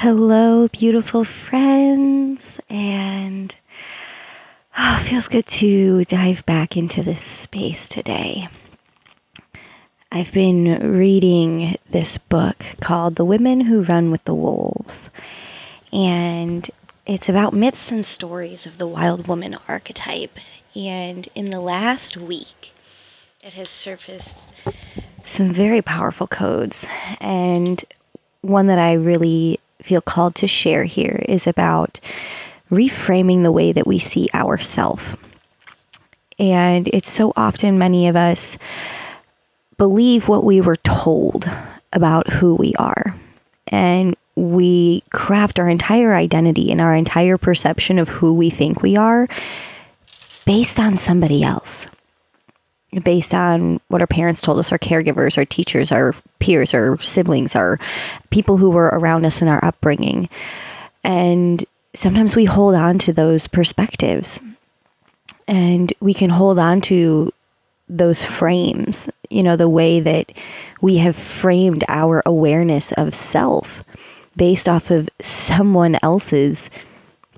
Hello, beautiful friends, and oh, feels good to dive back into this space today. I've been reading this book called The Women Who Run with the Wolves, and it's about myths and stories of the wild woman archetype. And in the last week, it has surfaced some very powerful codes, and one that I really feel called to share here is about reframing the way that we see ourself. And it's so often many of us believe what we were told about who we are. And we craft our entire identity and our entire perception of who we think we are based on somebody else based on what our parents told us, our caregivers, our teachers, our peers, our siblings, our people who were around us in our upbringing. And sometimes we hold on to those perspectives and we can hold on to those frames, you know, the way that we have framed our awareness of self based off of someone else's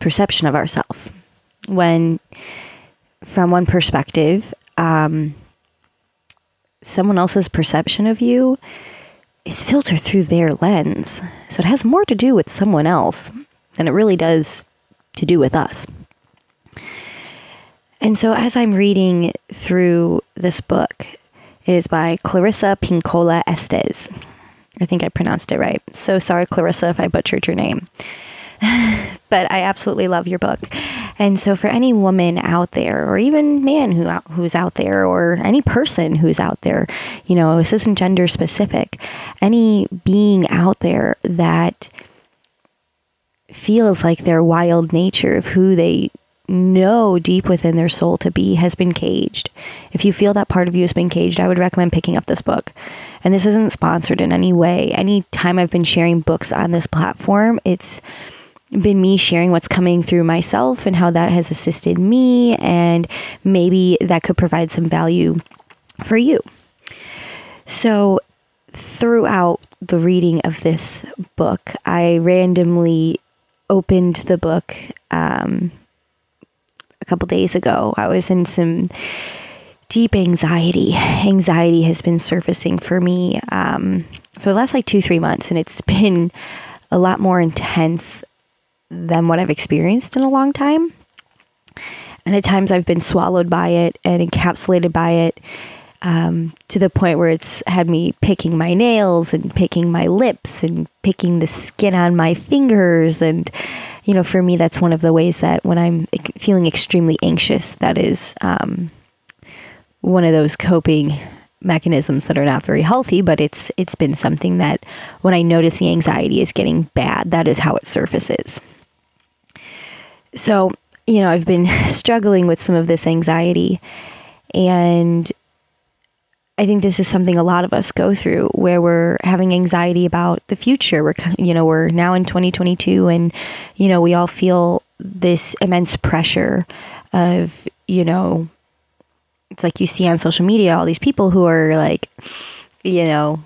perception of ourself. When, from one perspective, um, someone else's perception of you is filtered through their lens. So it has more to do with someone else than it really does to do with us. And so as I'm reading through this book, it is by Clarissa Pinkola Estes. I think I pronounced it right. So sorry, Clarissa, if I butchered your name. but I absolutely love your book. And so, for any woman out there, or even man who who's out there, or any person who's out there, you know, this isn't gender specific. Any being out there that feels like their wild nature of who they know deep within their soul to be has been caged. If you feel that part of you has been caged, I would recommend picking up this book. And this isn't sponsored in any way. Any time I've been sharing books on this platform, it's been me sharing what's coming through myself and how that has assisted me, and maybe that could provide some value for you. So, throughout the reading of this book, I randomly opened the book um, a couple days ago. I was in some deep anxiety. Anxiety has been surfacing for me um, for the last like two, three months, and it's been a lot more intense than what I've experienced in a long time. And at times I've been swallowed by it and encapsulated by it um, to the point where it's had me picking my nails and picking my lips and picking the skin on my fingers. And, you know, for me, that's one of the ways that when I'm feeling extremely anxious, that is um, one of those coping mechanisms that are not very healthy but it's it's been something that when i notice the anxiety is getting bad that is how it surfaces so, you know, I've been struggling with some of this anxiety. And I think this is something a lot of us go through where we're having anxiety about the future. We're, you know, we're now in 2022 and, you know, we all feel this immense pressure of, you know, it's like you see on social media all these people who are like, you know,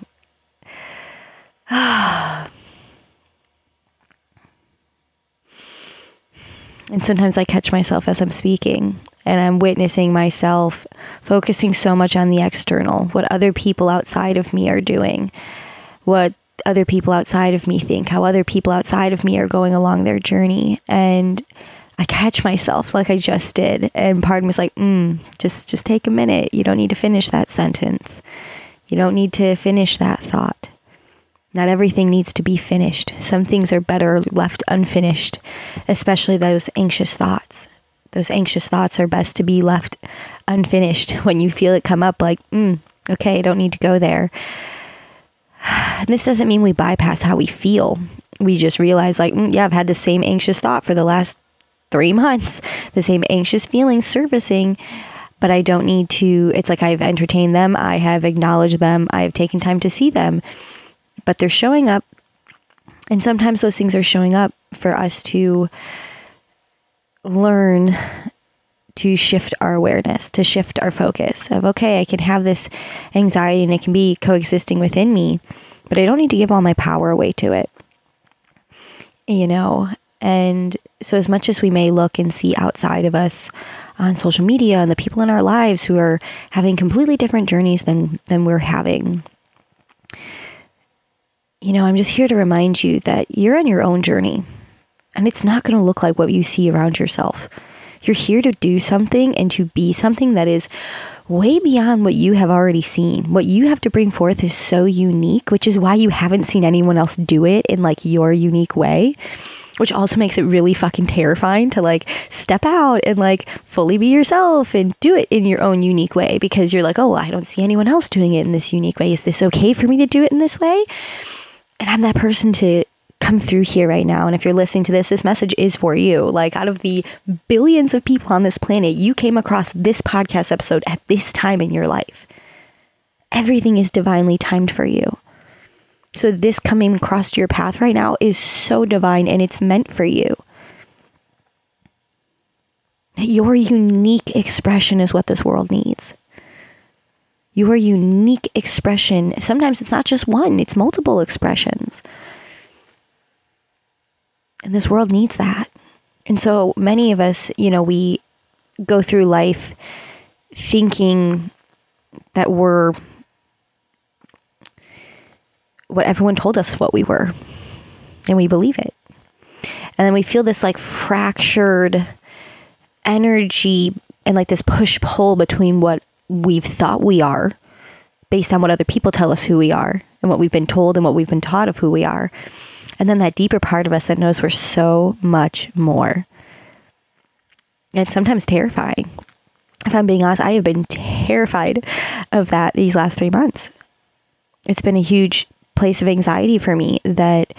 And sometimes I catch myself as I'm speaking and I'm witnessing myself focusing so much on the external, what other people outside of me are doing, what other people outside of me think, how other people outside of me are going along their journey. And I catch myself like I just did. And part of me is like, mm, just just take a minute. You don't need to finish that sentence. You don't need to finish that thought. Not everything needs to be finished. Some things are better left unfinished, especially those anxious thoughts. Those anxious thoughts are best to be left unfinished when you feel it come up like, mm, okay, I don't need to go there. And this doesn't mean we bypass how we feel. We just realize, like, mm, yeah, I've had the same anxious thought for the last three months, the same anxious feelings surfacing but I don't need to. It's like I've entertained them, I have acknowledged them, I have taken time to see them but they're showing up. And sometimes those things are showing up for us to learn to shift our awareness, to shift our focus of, okay, I can have this anxiety and it can be coexisting within me, but I don't need to give all my power away to it. you know, and so as much as we may look and see outside of us on social media and the people in our lives who are having completely different journeys than than we're having, you know, I'm just here to remind you that you're on your own journey and it's not going to look like what you see around yourself. You're here to do something and to be something that is way beyond what you have already seen. What you have to bring forth is so unique, which is why you haven't seen anyone else do it in like your unique way. Which also makes it really fucking terrifying to like step out and like fully be yourself and do it in your own unique way because you're like, oh, I don't see anyone else doing it in this unique way. Is this okay for me to do it in this way? And I'm that person to come through here right now. And if you're listening to this, this message is for you. Like, out of the billions of people on this planet, you came across this podcast episode at this time in your life. Everything is divinely timed for you. So, this coming across your path right now is so divine and it's meant for you. Your unique expression is what this world needs. Your unique expression, sometimes it's not just one, it's multiple expressions. And this world needs that. And so many of us, you know, we go through life thinking that we're what everyone told us what we were. And we believe it. And then we feel this like fractured energy and like this push pull between what we've thought we are based on what other people tell us who we are and what we've been told and what we've been taught of who we are and then that deeper part of us that knows we're so much more. It's sometimes terrifying. If I'm being honest, I have been terrified of that these last three months. It's been a huge place of anxiety for me that,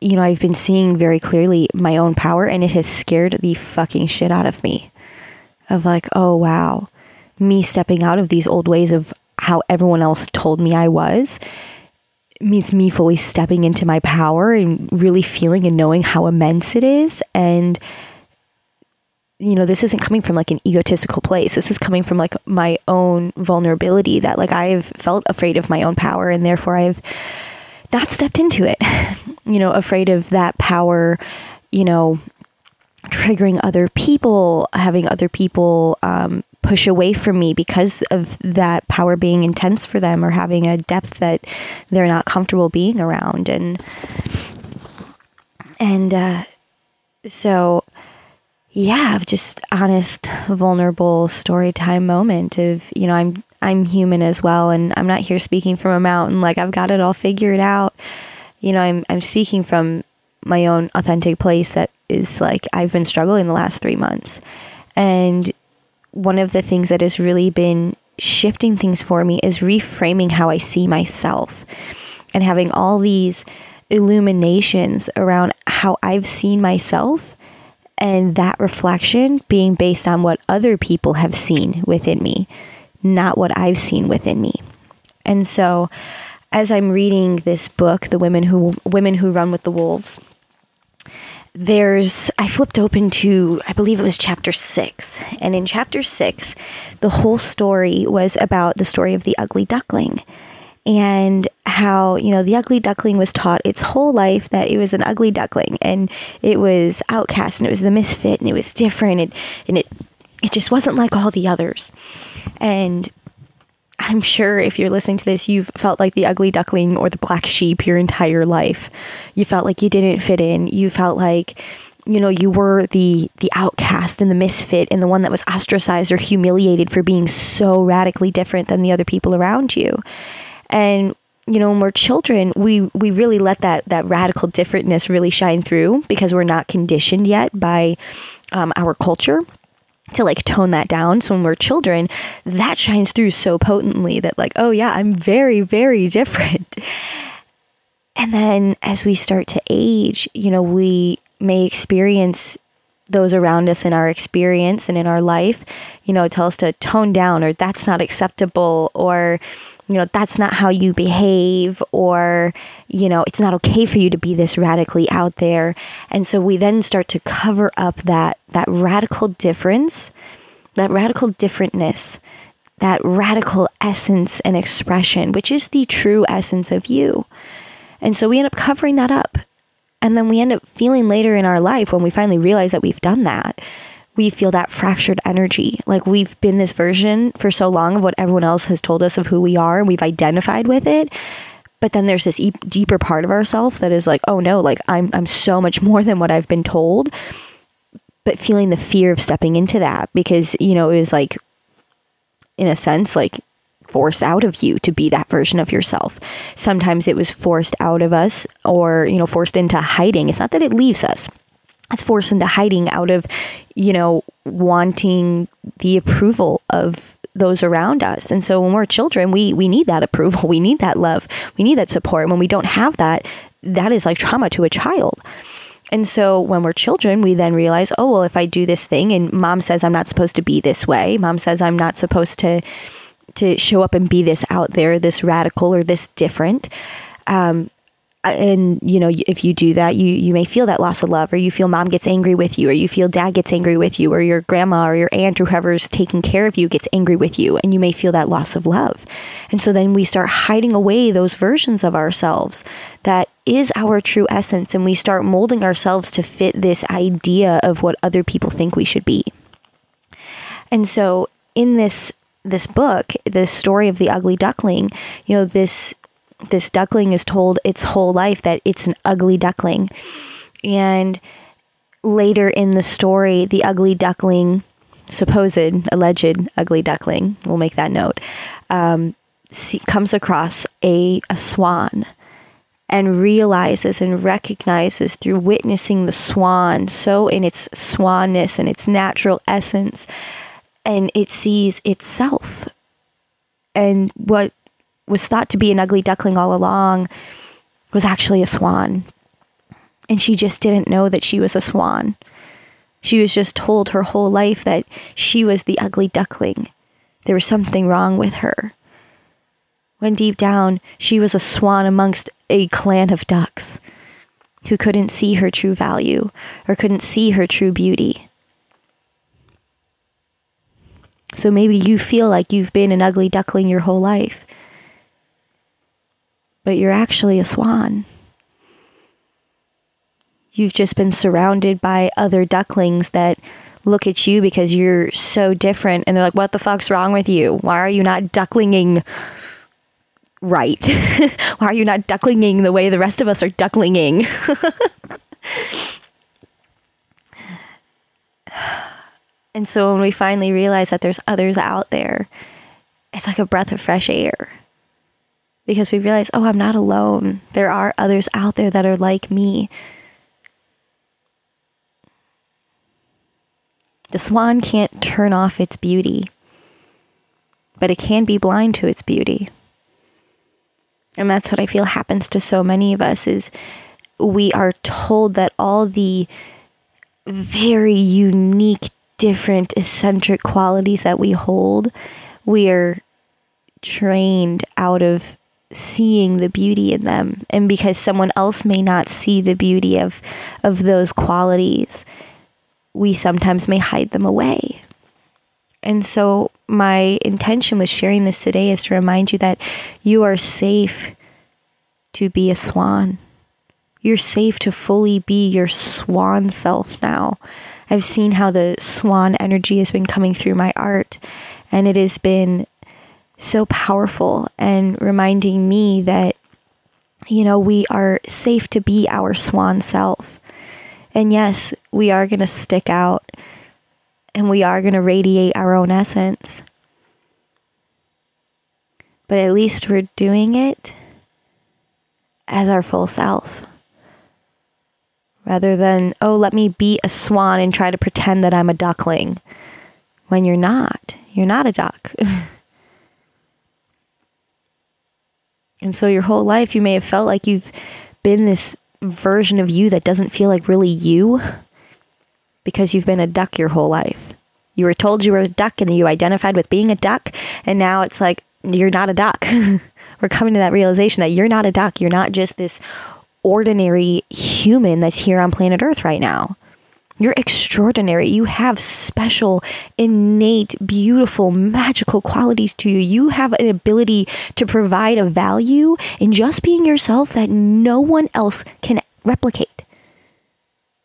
you know, I've been seeing very clearly my own power and it has scared the fucking shit out of me. Of like, oh wow, me stepping out of these old ways of how everyone else told me I was means me fully stepping into my power and really feeling and knowing how immense it is. And you know this isn't coming from like an egotistical place. This is coming from like my own vulnerability that like i've felt afraid of my own power and therefore i've not stepped into it. You know afraid of that power you know triggering other people having other people um, push away from me because of that power being intense for them or having a depth that they're not comfortable being around. And and uh, so yeah just honest vulnerable story time moment of you know i'm i'm human as well and i'm not here speaking from a mountain. Like i've got it all figured out. You know i'm i'm speaking from my own authentic place that is like i've been struggling the last 3 months. And one of the things that has really been shifting things for me is reframing how I see myself and having all these illuminations around how I've seen myself and that reflection being based on what other people have seen within me, not what I've seen within me. And so as I'm reading this book, The Women Who Women Who Run with the Wolves, there's I flipped open to I believe it was chapter 6 and in chapter 6 the whole story was about the story of the ugly duckling and how you know the ugly duckling was taught its whole life that it was an ugly duckling and it was outcast and it was the misfit and it was different and, and it it just wasn't like all the others. And I'm sure if you're listening to this, you've felt like the ugly duckling or the black sheep your entire life. You felt like you didn't fit in. You felt like you know you were the the outcast and the misfit and the one that was ostracized or humiliated for being so radically different than the other people around you. And you know when we're children we we really let that that radical differentness really shine through because we're not conditioned yet by um, our culture to like tone that down. So when we're children, that shines through so potently that, like, oh yeah, I'm very, very different. And then as we start to age, you know, we may experience those around us in our experience and in our life, you know, tell us to tone down or that's not acceptable or, you know, that's not how you behave or, you know, it's not okay for you to be this radically out there. And so we then start to cover up that that radical difference, that radical differentness, that radical essence and expression, which is the true essence of you. And so we end up covering that up And then we end up feeling later in our life when we finally realize that we've done that, we feel that fractured energy. Like we've been this version for so long of what everyone else has told us of who we are, and we've identified with it. But then there's this e- deeper part of ourselves that is like, oh no, like I'm I'm so much more than what I've been told. But feeling the fear of stepping into that because, you know, it was like in a sense like forced out of you to be that version of yourself. Sometimes it was forced out of us or, you know, forced into hiding. It's not that it leaves us it's forced into hiding out of, you know, wanting the approval of those around us. And so when we're children, we we need that approval, we need that love, we need that support. When we don't have that, that is like trauma to a child. And so when we're children, we then realize, oh, well, if I do this thing and mom says I'm not supposed to be this way, mom says I'm not supposed to to show up and be this out there, this radical or this different. Um, Uh, and you know if you do that you you may feel that loss of love or you feel mom gets angry with you or you feel dad gets angry with you or your grandma or your aunt or whoever's taking care of you gets angry with you and you may feel that loss of love. And so then we start hiding away those versions of ourselves that is our true essence and we start molding ourselves to fit this idea of what other people think we should be. And so in this this book the story of the ugly duckling you know this this duckling is told its whole life that it's an ugly duckling. And later in the story, the ugly duckling, supposed alleged ugly duckling, we'll make that note, um, see, comes across a, a swan and realizes and recognizes through witnessing the swan so in its swanness and its natural essence and it sees itself and what was thought to be an ugly duckling all along was actually a swan. And she just didn't know that she was a swan. She was just told her whole life that she was the ugly duckling. There was something wrong with her. When deep down, she was a swan amongst a clan of ducks who couldn't see her true value or couldn't see her true beauty. So maybe you feel like you've been an ugly duckling your whole life but you're actually a swan. You've just been surrounded by other ducklings that look at you because you're so different and they're like, What the fuck's wrong with you? Why are you not ducklinging right? Why are you not ducklinging the way the rest of us are ducklinging? and so when we finally realize that there's others out there, it's like a breath of fresh air because we realize, oh, I'm not alone. There are others out there that are like me. The swan can't turn off its beauty, but it can be blind to its beauty. And that's what I feel happens to so many of us is we are told that all the very unique, different, eccentric qualities that we hold, we are trained out of seeing the beauty in them and because someone else may not see the beauty of of those qualities we sometimes may hide them away. And so my intention with sharing this today is to remind you that you are safe to be a swan. You're safe to fully be your swan self now. I've seen how the swan energy has been coming through my art and it has been so powerful and reminding me that, you know, we are safe to be our swan self. And yes, we are going to stick out and we are going to radiate our own essence. But at least we're doing it as our full self. Rather than, oh, let me be a swan and try to pretend that I'm a duckling. When you're not, you're not a duck. And so your whole life, you may have felt like you've been this version of you that doesn't feel like really you because you've been a duck your whole life. You were told you were a duck and you identified with being a duck. And now it's like, you're not a duck. we're coming to that realization that you're not a duck. You're not just this ordinary human that's here on planet Earth right now. You're extraordinary. You have special, innate, beautiful, magical qualities to you. You have an ability to provide a value in just being yourself that no one else can replicate.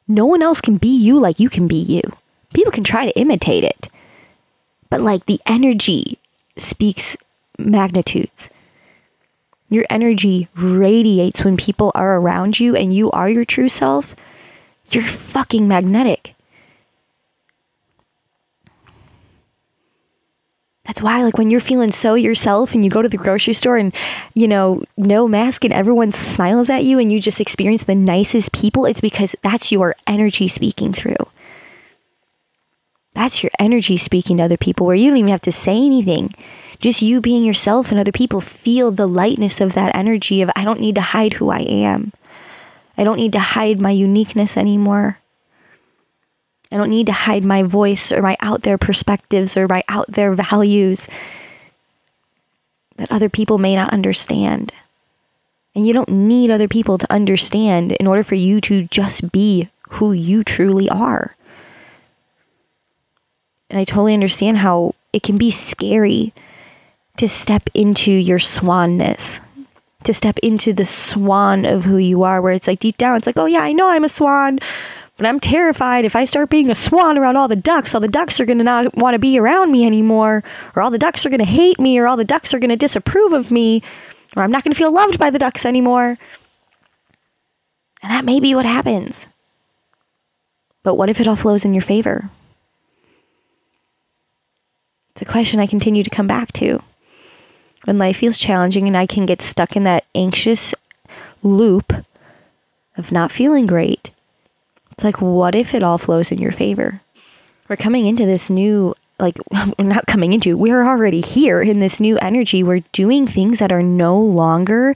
No one else can be you like you can be you. People can try to imitate it, but like the energy speaks magnitudes. Your energy radiates when people are around you and you are your true self. You're fucking magnetic. That's why, like, when you're feeling so yourself and you go to the grocery store and, you know, no mask and everyone smiles at you and you just experience the nicest people, it's because that's your energy speaking through. That's your energy speaking to other people where you don't even have to say anything. Just you being yourself and other people feel the lightness of that energy of, I don't need to hide who I am. I don't need to hide my uniqueness anymore. I don't need to hide my voice or my out there perspectives or my out there values that other people may not understand. And you don't need other people to understand in order for you to just be who you truly are. And I totally understand how it can be scary to step into your swanness, to step into the swan of who you are, where it's like deep down, it's like, oh yeah, I know I'm a swan, but I'm terrified if I start being a swan around all the ducks, all the ducks are going to not want to be around me anymore, or all the ducks are going to hate me, or all the ducks are going to disapprove of me, or I'm not going to feel loved by the ducks anymore. And that may be what happens. But what if it all flows in your favor? It's a question I continue to come back to. When life feels challenging and I can get stuck in that anxious loop of not feeling great, it's like, what if it all flows in your favor? We're coming into this new, like, we're not coming into, we're already here in this new energy. We're doing things that are no longer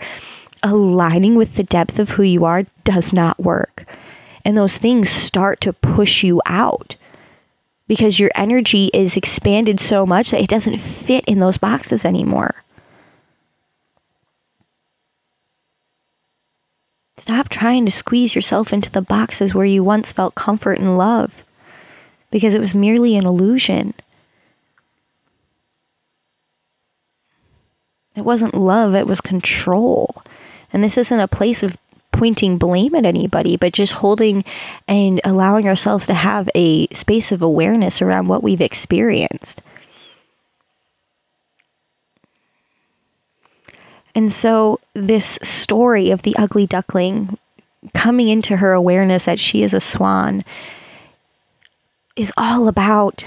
aligning with the depth of who you are, does not work. And those things start to push you out because your energy is expanded so much that it doesn't fit in those boxes anymore. Stop trying to squeeze yourself into the boxes where you once felt comfort and love because it was merely an illusion. It wasn't love, it was control. And this isn't a place of pointing blame at anybody, but just holding and allowing ourselves to have a space of awareness around what we've experienced. And so, this story of the ugly duckling coming into her awareness that she is a swan is all about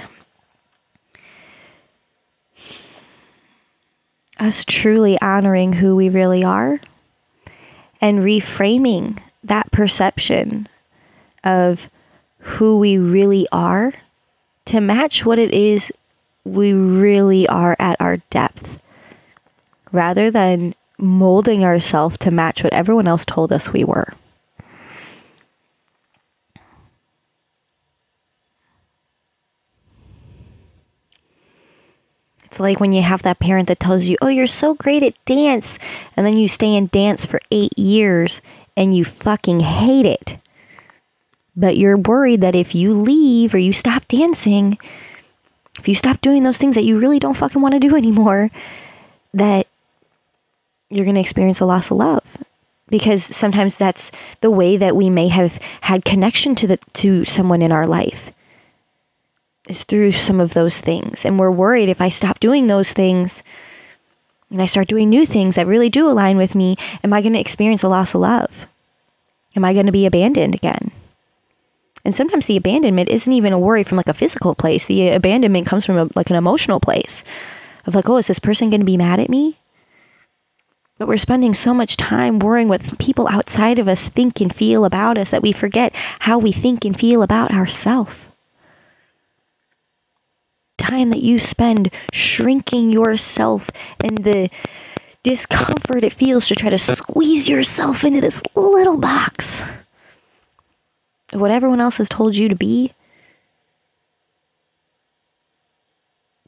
us truly honoring who we really are and reframing that perception of who we really are to match what it is we really are at our depth rather than molding ourselves to match what everyone else told us we were. It's like when you have that parent that tells you, Oh, you're so great at dance. And then you stay in dance for eight years and you fucking hate it. But you're worried that if you leave or you stop dancing, if you stop doing those things that you really don't fucking want to do anymore, that you're going to experience a loss of love. Because sometimes that's the way that we may have had connection to the to someone in our life is through some of those things. And we're worried if i stop doing those things and i start doing new things that really do align with me am i going to experience a loss of love? Am i going to be abandoned again? And sometimes the abandonment isn't even a worry from like a physical place. The abandonment comes from a, like an emotional place of like oh is this person going to be mad at me but we're spending so much time worrying what people outside of us think and feel about us that we forget how we think and feel about ourselves. Time that you spend shrinking yourself and the discomfort it feels to try to squeeze yourself into this little box of what everyone else has told you to be.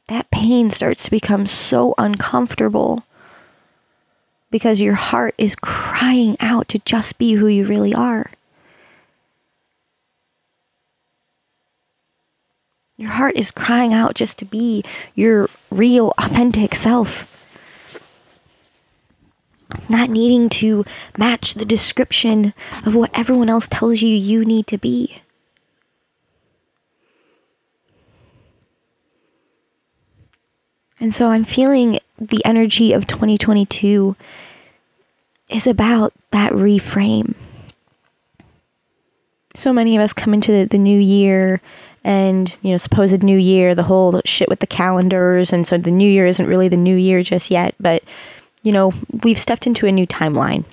That pain starts to become so uncomfortable because your heart is crying out to just be who you really are. Your heart is crying out just to be your real, authentic self. Not needing to match the description of what everyone else tells you you need to be. And so I'm feeling the energy of 2022 is about that reframe. So many of us come into the new year and, you know, supposed new year, the whole shit with the calendars. And so the new year isn't really the new year just yet. But, you know, we've stepped into a new timeline.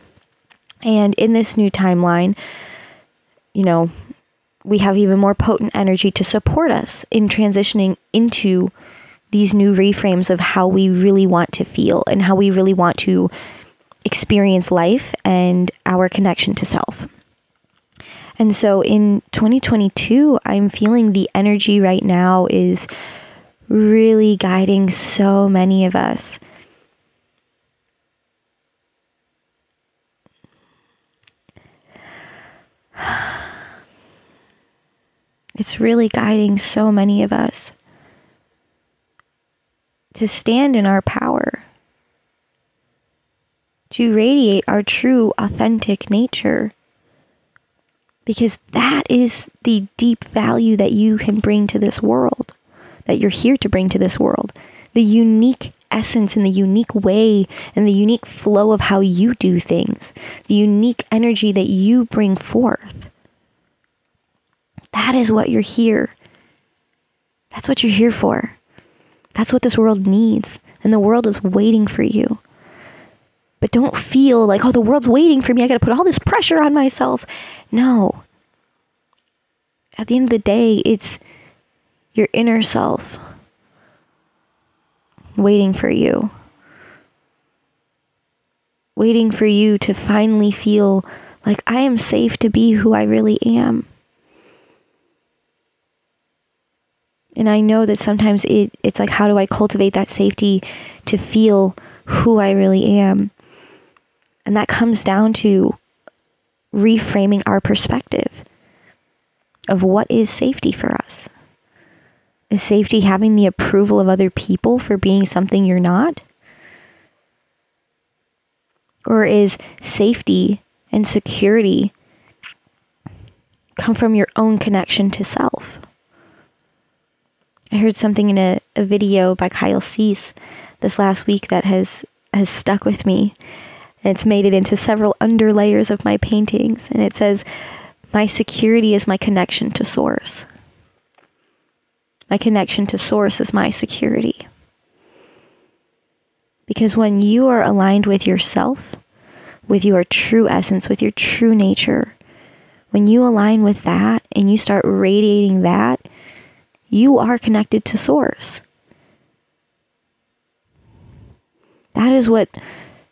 And in this new timeline, you know, we have even more potent energy to support us in transitioning into these new reframes of how we really want to feel and how we really want to experience life and our connection to self. And so in 2022, I'm feeling the energy right now is really guiding so many of us. It's really guiding so many of us to stand in our power, to radiate our true, authentic nature. Because that is the deep value that you can bring to this world, that you're here to bring to this world. The unique essence and the unique way and the unique flow of how you do things, the unique energy that you bring forth. That is what you're here. That's what you're here for. That's what this world needs. And the world is waiting for you. But don't feel like, oh, the world's waiting for me. I got to put all this pressure on myself. No. At the end of the day, it's your inner self waiting for you. Waiting for you to finally feel like I am safe to be who I really am. And I know that sometimes it, it's like, how do I cultivate that safety to feel who I really am? And that comes down to reframing our perspective of what is safety for us. Is safety having the approval of other people for being something you're not? Or is safety and security come from your own connection to self? I heard something in a, a video by Kyle Cease this last week that has has stuck with me. And it's made it into several underlayers of my paintings. And it says, My security is my connection to source. My connection to source is my security. Because when you are aligned with yourself, with your true essence, with your true nature, when you align with that and you start radiating that, you are connected to source. That is what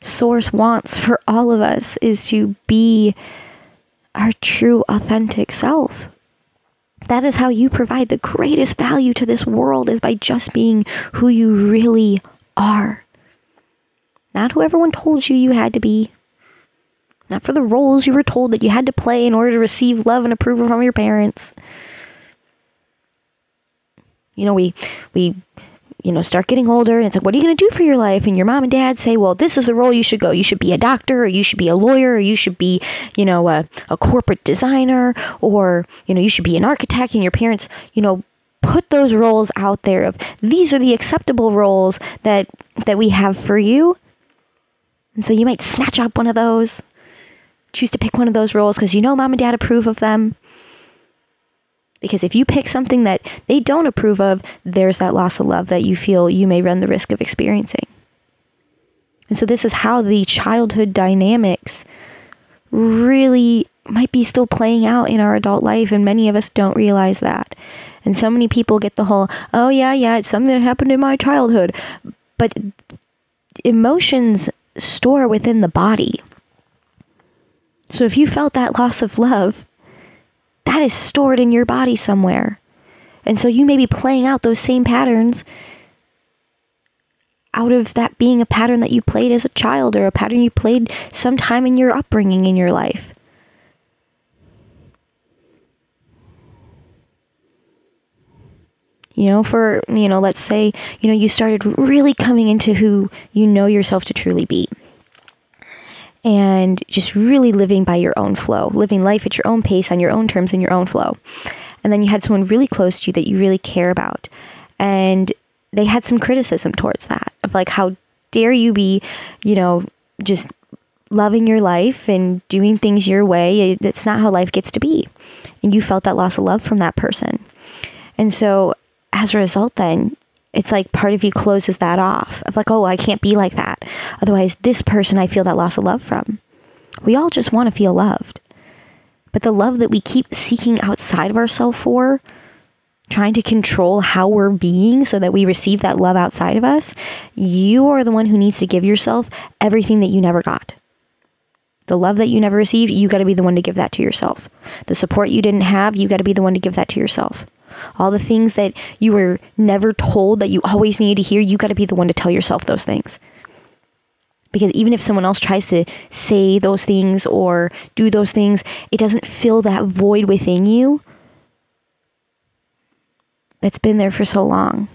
source wants for all of us is to be our true authentic self. That is how you provide the greatest value to this world is by just being who you really are. Not who everyone told you you had to be. Not for the roles you were told that you had to play in order to receive love and approval from your parents you know, we we you know, start getting older and it's like, what are you going to do for your life? And your mom and dad say, well, this is the role you should go. You should be a doctor or you should be a lawyer or you should be, you know, a, a corporate designer or, you know, you should be an architect. And your parents, you know, put those roles out there of these are the acceptable roles that, that we have for you. And so you might snatch up one of those, choose to pick one of those roles because you know mom and dad approve of them. Because if you pick something that they don't approve of, there's that loss of love that you feel you may run the risk of experiencing. And so, this is how the childhood dynamics really might be still playing out in our adult life, and many of us don't realize that. And so many people get the whole, oh, yeah, yeah, it's something that happened in my childhood. But emotions store within the body. So if you felt that loss of love, that is stored in your body somewhere. And so you may be playing out those same patterns out of that being a pattern that you played as a child or a pattern you played sometime in your upbringing in your life. You know, for, you know, let's say, you know, you started really coming into who you know yourself to truly be and just really living by your own flow, living life at your own pace, on your own terms, in your own flow. And then you had someone really close to you that you really care about. And they had some criticism towards that of like, how dare you be, you know, just loving your life and doing things your way. That's not how life gets to be. And you felt that loss of love from that person. And so as a result, then it's like part of you closes that off of like, oh, I can't be like that. Otherwise, this person I feel that loss of love from. We all just want to feel loved. But the love that we keep seeking outside of ourselves for, trying to control how we're being so that we receive that love outside of us, you are the one who needs to give yourself everything that you never got. The love that you never received, you got to be the one to give that to yourself. The support you didn't have, you got to be the one to give that to yourself. All the things that you were never told that you always needed to hear, you got to be the one to tell yourself those things. Because even if someone else tries to say those things or do those things, it doesn't fill that void within you that's been there for so long.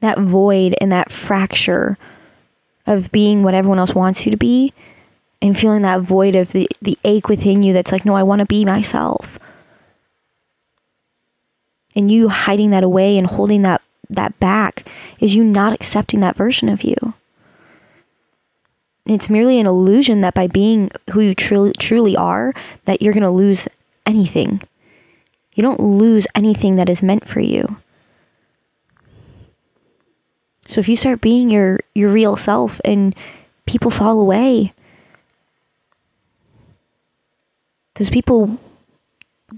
That void and that fracture of being what everyone else wants you to be and feeling that void of the, the ache within you that's like, no, I want to be myself and you hiding that away and holding that that back is you not accepting that version of you. It's merely an illusion that by being who you truly truly are, that you're going to lose anything. You don't lose anything that is meant for you. So if you start being your your real self and people fall away, those people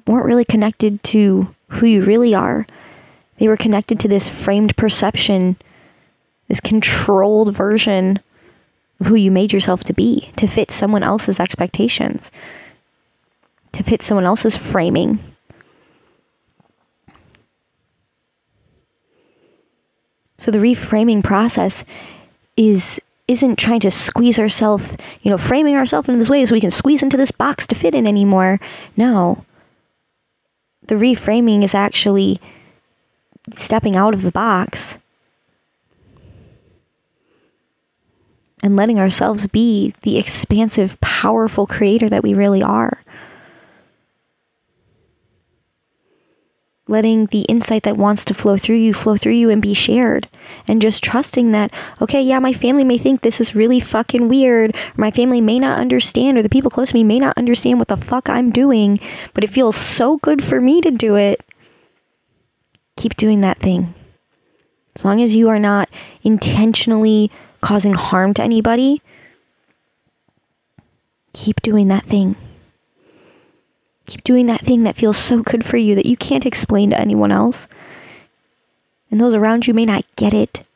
weren't really connected to who you really are. They were connected to this framed perception, this controlled version of who you made yourself to be, to fit someone else's expectations, to fit someone else's framing. So the reframing process is isn't trying to squeeze ourselves, you know, framing ourselves in this way so we can squeeze into this box to fit in anymore. No the reframing is actually stepping out of the box and letting ourselves be the expansive, powerful creator that we really are. Letting the insight that wants to flow through you flow through you and be shared. And just trusting that, okay, yeah, my family may think this is really fucking weird. My family may not understand, or the people close to me may not understand what the fuck I'm doing, but it feels so good for me to do it. Keep doing that thing. As long as you are not intentionally causing harm to anybody, keep doing that thing. Keep doing that thing that feels so good for you that you can't explain to anyone else. And those around you may not get it.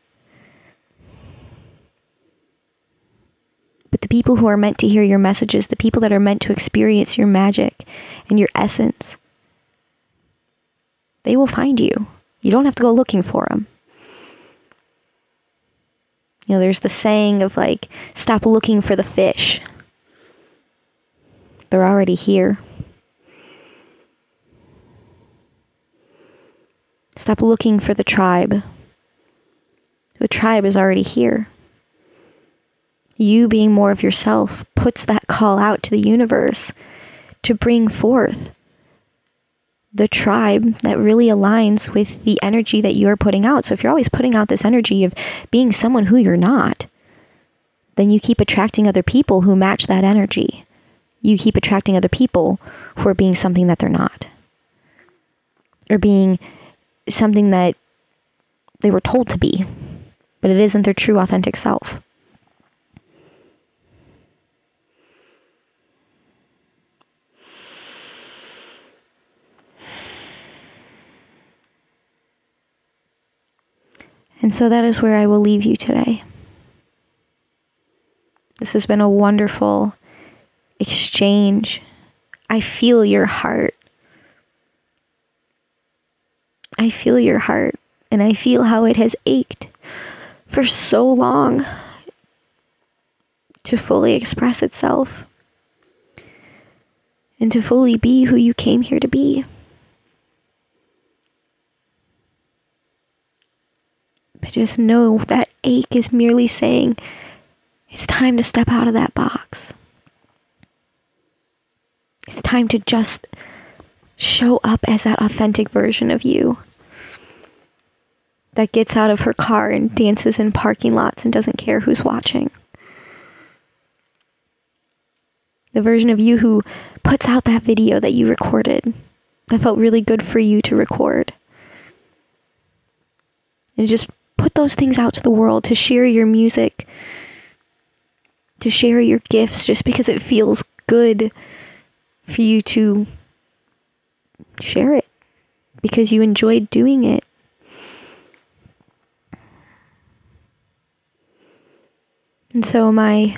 But the people who are meant to hear your messages, the people that are meant to experience your magic and your essence, they will find you. You don't have to go looking for them. You know, there's the saying of like, stop looking for the fish. They're already here. Stop looking for the tribe. The tribe is already here. You being more of yourself puts that call out to the universe to bring forth the tribe that really aligns with the energy that you're putting out. So if you're always putting out this energy of being someone who you're not, then you keep attracting other people who match that energy. You keep attracting other people who are being something that they're not. Or being something that they were told to be, but it isn't their true, authentic self. And so that is where I will leave you today. This has been a wonderful exchange. I feel your heart. I feel your heart and I feel how it has ached for so long to fully express itself and to fully be who you came here to be. But just know that ache is merely saying it's time to step out of that box. It's time to just show up as that authentic version of you. That gets out of her car and dances in parking lots and doesn't care who's watching. The version of you who puts out that video that you recorded that felt really good for you to record. And just put those things out to the world to share your music, to share your gifts just because it feels good for you to share it because you enjoyed doing it. And so my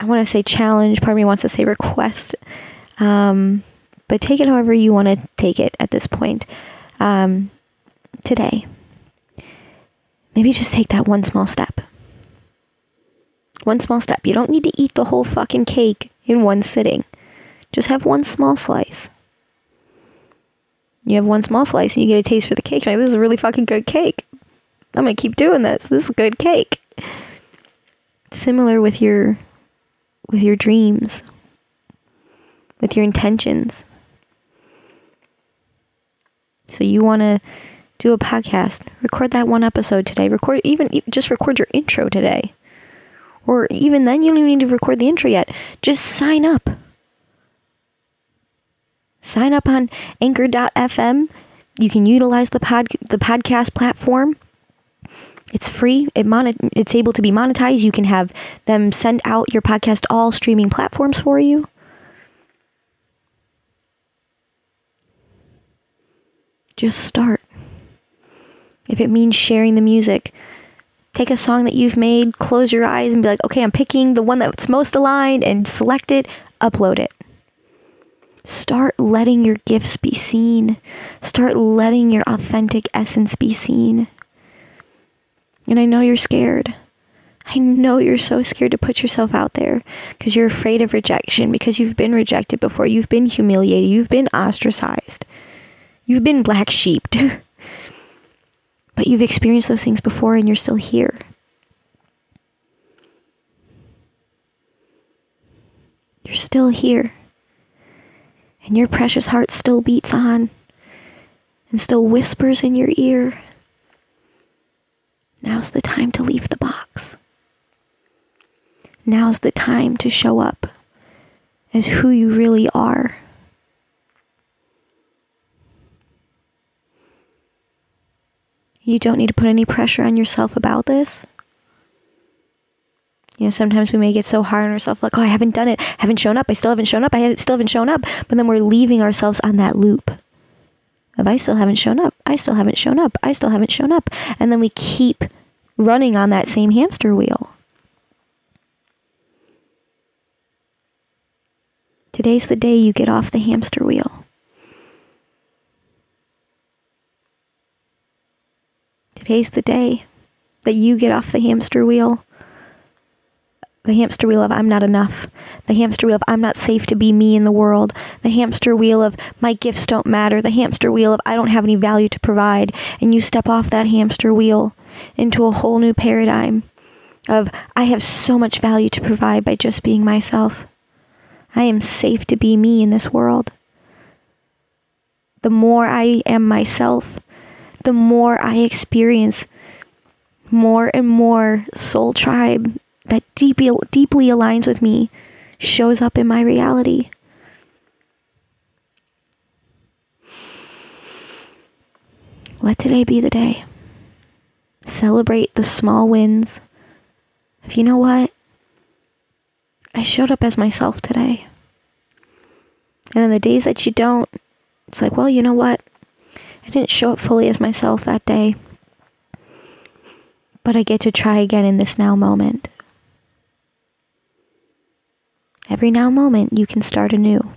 I want to say challenge, part of me wants to say request. Um, but take it however you want to take it at this point. Um, today, maybe just take that one small step. One small step. You don't need to eat the whole fucking cake in one sitting. Just have one small slice. You have one small slice and you get a taste for the cake. Like, this is a really fucking good cake. I'm gonna keep doing this. This is good cake. Similar with your with your dreams, with your intentions. So you want to do a podcast, record that one episode today. Record even just record your intro today. Or even then you don't even need to record the intro yet. Just sign up. Sign up on anchor.fm. You can utilize the pod the podcast platform it's free. It mon- it's able to be monetized. You can have them send out your podcast all streaming platforms for you. Just start. If it means sharing the music, take a song that you've made, close your eyes and be like, "Okay, I'm picking the one that's most aligned and select it, upload it." Start letting your gifts be seen. Start letting your authentic essence be seen. And I know you're scared. I know you're so scared to put yourself out there because you're afraid of rejection, because you've been rejected before, you've been humiliated, you've been ostracized, you've been black sheeped. but you've experienced those things before and you're still here. You're still here. And your precious heart still beats on and still whispers in your ear Now's the time to leave the box. Now's the time to show up as who you really are. You don't need to put any pressure on yourself about this. You know, sometimes we may get so hard on ourselves, like, oh, I haven't done it, I haven't shown up, I still haven't shown up, I still haven't shown up. But then we're leaving ourselves on that loop of I still haven't shown up, I still haven't shown up, I still haven't shown up. And then we keep running on that same hamster wheel. Today's the day you get off the hamster wheel. Today's the day that you get off the hamster wheel the hamster wheel of I'm not enough. The hamster wheel of I'm not safe to be me in the world. The hamster wheel of my gifts don't matter. The hamster wheel of I don't have any value to provide. And you step off that hamster wheel into a whole new paradigm of I have so much value to provide by just being myself. I am safe to be me in this world. The more I am myself, the more I experience more and more soul tribe that deeply, deeply aligns with me shows up in my reality. Let today be the day. Celebrate the small wins. If you know what? I showed up as myself today. And in the days that you don't, it's like, well, you know what? I didn't show up fully as myself that day. But I get to try again in this now moment. Every now moment, you can start anew.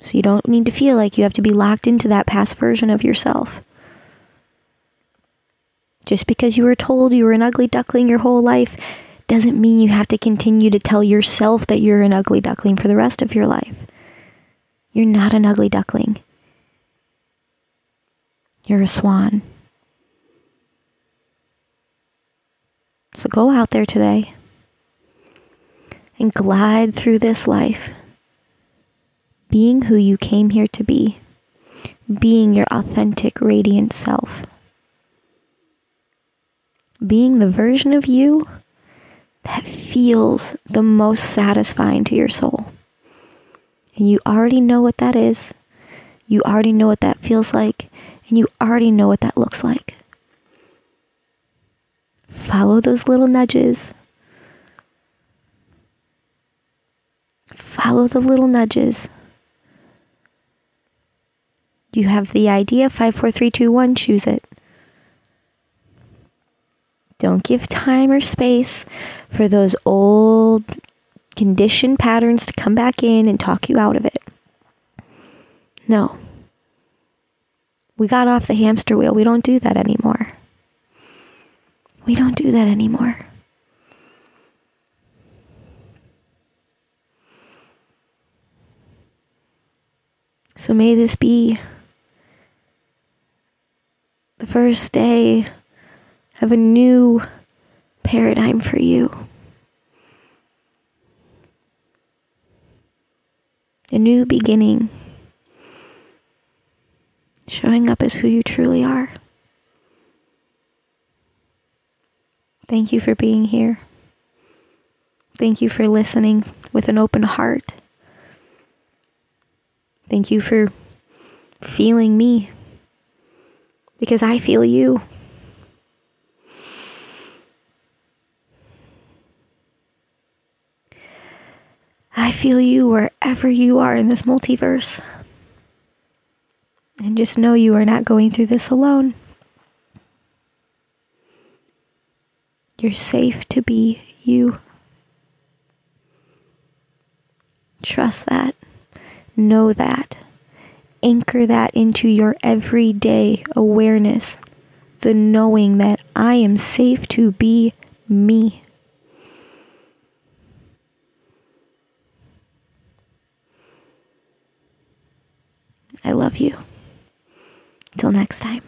So you don't need to feel like you have to be locked into that past version of yourself. Just because you were told you were an ugly duckling your whole life doesn't mean you have to continue to tell yourself that you're an ugly duckling for the rest of your life. You're not an ugly duckling. You're a swan. So go out there today and glide through this life, being who you came here to be, being your authentic, radiant self. Being the version of you that feels the most satisfying to your soul. And you already know what that is. You already know what that feels like. And you already know what that looks like. Follow those little nudges. Follow the little nudges. You have the idea, five, four, three, two, one, choose it. Don't give time or space for those old conditioned patterns to come back in and talk you out of it. No. We got off the hamster wheel. We don't do that anymore. We don't do that anymore. So may this be the first day of a new paradigm for you. A new beginning. Showing up as who you truly are. Thank you for being here. Thank you for listening with an open heart. Thank you for feeling me because I feel you. I feel you wherever you are in this multiverse. And just know you are not going through this alone. You're safe to be you. Trust that. Know that anchor that into your everyday awareness, the knowing that I am safe to be me. I love you. Till next time.